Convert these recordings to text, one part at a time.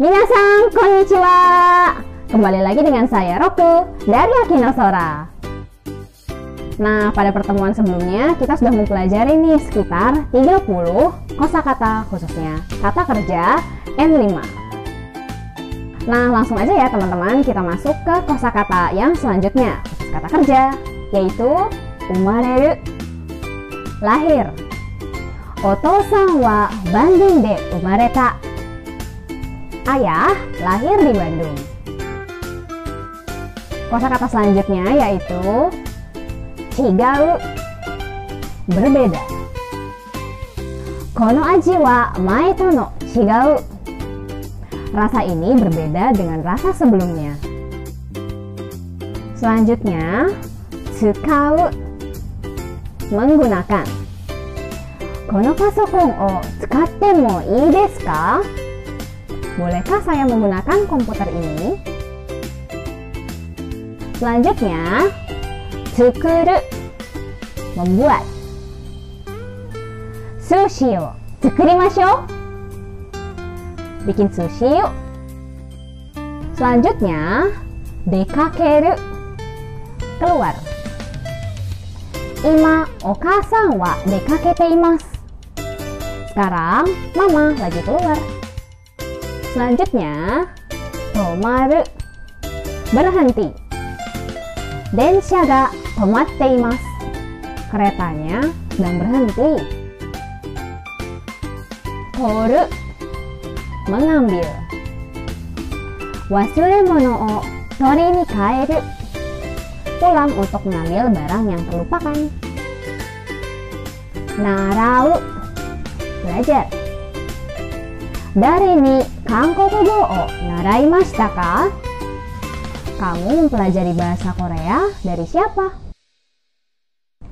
Minasan, konnichiwa. Kembali lagi dengan saya Roku dari Akino Sora. Nah, pada pertemuan sebelumnya kita sudah mempelajari nih sekitar 30 kosakata khususnya kata kerja N5. Nah, langsung aja ya teman-teman, kita masuk ke kosakata yang selanjutnya, kata kerja, yaitu umareru, lahir. Otosan wa Bandung de umareta. Ayah lahir di Bandung. Kosakata selanjutnya yaitu Chigau berbeda. Kono aji wa mae to no chigau. Rasa ini berbeda dengan rasa sebelumnya. Selanjutnya, tsukau menggunakan. Kono pasokon o tsukatte mo ii desu ka? Bolehkah saya menggunakan komputer ini? Selanjutnya, tsukuru membuat. Sushi o tsukurimashou. Bikin sushi yuk. Selanjutnya, dekakeru keluar. Ima okasan wa dekakete imasu. Sekarang mama lagi keluar. Selanjutnya, tomaru berhenti. Densha ga tomatte imasu. Keretanya sedang berhenti. Toru mengambil. Wasuremono o tori ni kaeru. Pulang untuk mengambil barang yang terlupakan. Narau belajar. Dari ni kankokugo o naraimashita ka? Kamu mempelajari bahasa Korea dari siapa?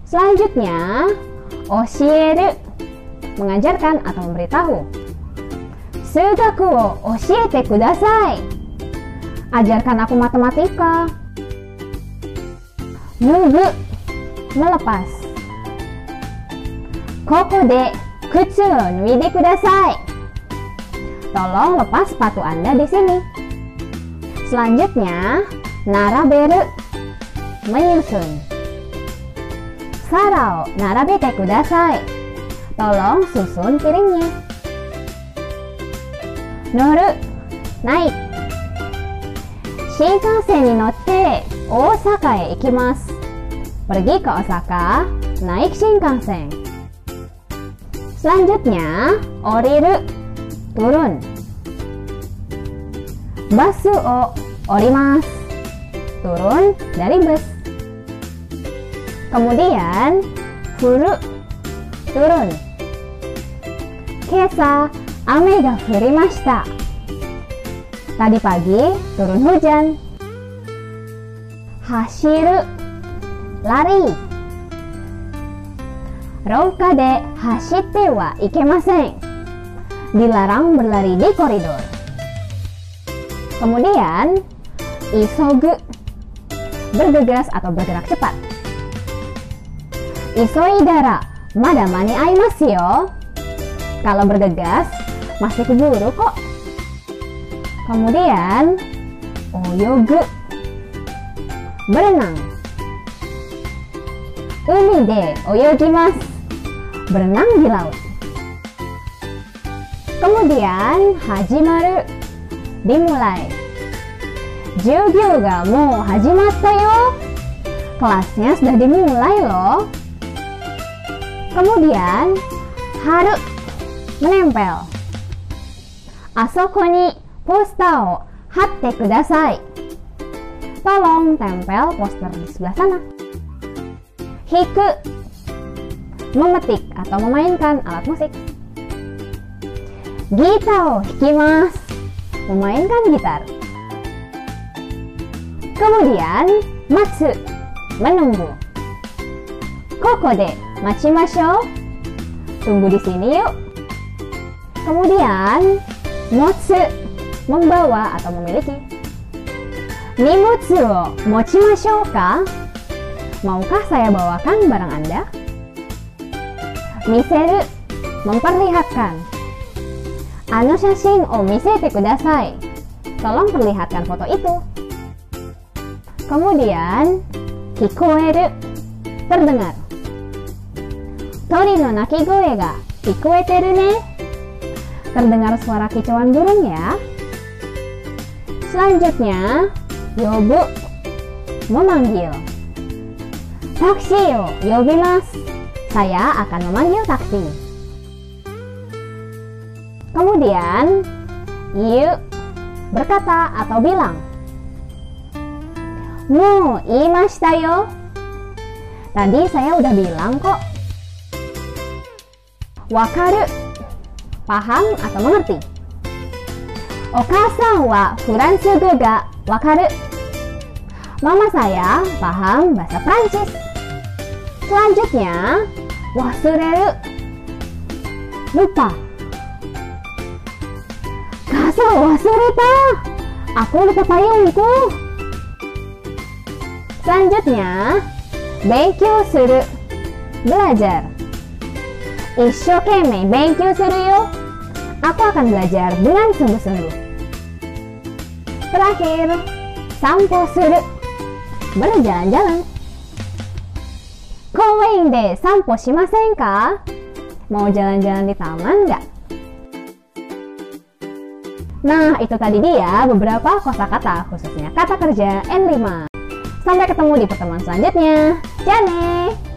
Selanjutnya, oshieru mengajarkan atau memberitahu. Sugaku wo oshiete kudasai. Ajarkan aku matematika. Nugu melepas. Koko de kutsu o nuide kudasai. Tolong lepas sepatu Anda di sini. Selanjutnya, naraberu menyusun. Sarao narabete kudasai. Tolong susun piringnya. Noru naik. Shinkansen ni notte Osaka e ikimasu. Pergi ke Osaka, naik Shinkansen. Selanjutnya, oriru turun. Basu o orimasu. Turun dari bus. Kemudian, furu turun. Kesa ame ga furimashita. Tadi pagi turun hujan. Hashiru lari. Rouka de hashitte wa ikemasen. Dilarang berlari di koridor. Kemudian, isogu bergegas atau bergerak cepat. Isoidara mada mani aimasu yo. Kalau bergegas, masih keburu kok. Kemudian, oyogu berenang. Umi de oyogimasu berenang di laut. Kemudian, hajimaru dimulai. Jugyo ga mo hajimatta yo. Kelasnya sudah dimulai loh. Kemudian, haru menempel. Asoko ni poster o hatte kudasai. Tolong tempel poster di sebelah sana. Hiku memetik atau memainkan alat musik. Gita o hikimasu memainkan gitar. Kemudian, matsu menunggu. Koko de machimashou. Tunggu di sini yuk. Kemudian, motsu membawa atau memiliki. Nimutsu wo mochimashou ka? Maukah saya bawakan barang Anda? Miseru memperlihatkan. Ano shashin o misete kudasai. Tolong perlihatkan foto itu. Kemudian, kikoeru, terdengar. Tori no nakigoe ga kikoeteru ne. Terdengar suara kicauan burung ya. Selanjutnya, yobu, memanggil. Taksi yo yobimasu. Saya akan memanggil taksi. Kemudian, yuk berkata atau bilang. Mu imashita yo. Tadi saya udah bilang kok. Wakaru, paham atau mengerti. Okasan wa furansugo ga wakaru. Mama saya paham bahasa Prancis. Selanjutnya, wasureru. Lupa. Kasa wasureta. Aku lupa payungku. Selanjutnya, benkyou suru. Belajar. Isshokenmei benkyou suru yo. Aku akan belajar dengan sungguh-sungguh. Terakhir, sampo suru. Berjalan-jalan. Koen de sampo shimasen ka? Mau jalan-jalan di taman nggak? Nah, itu tadi dia beberapa kosakata khususnya kata kerja N5. Sampai ketemu di pertemuan selanjutnya. Jane!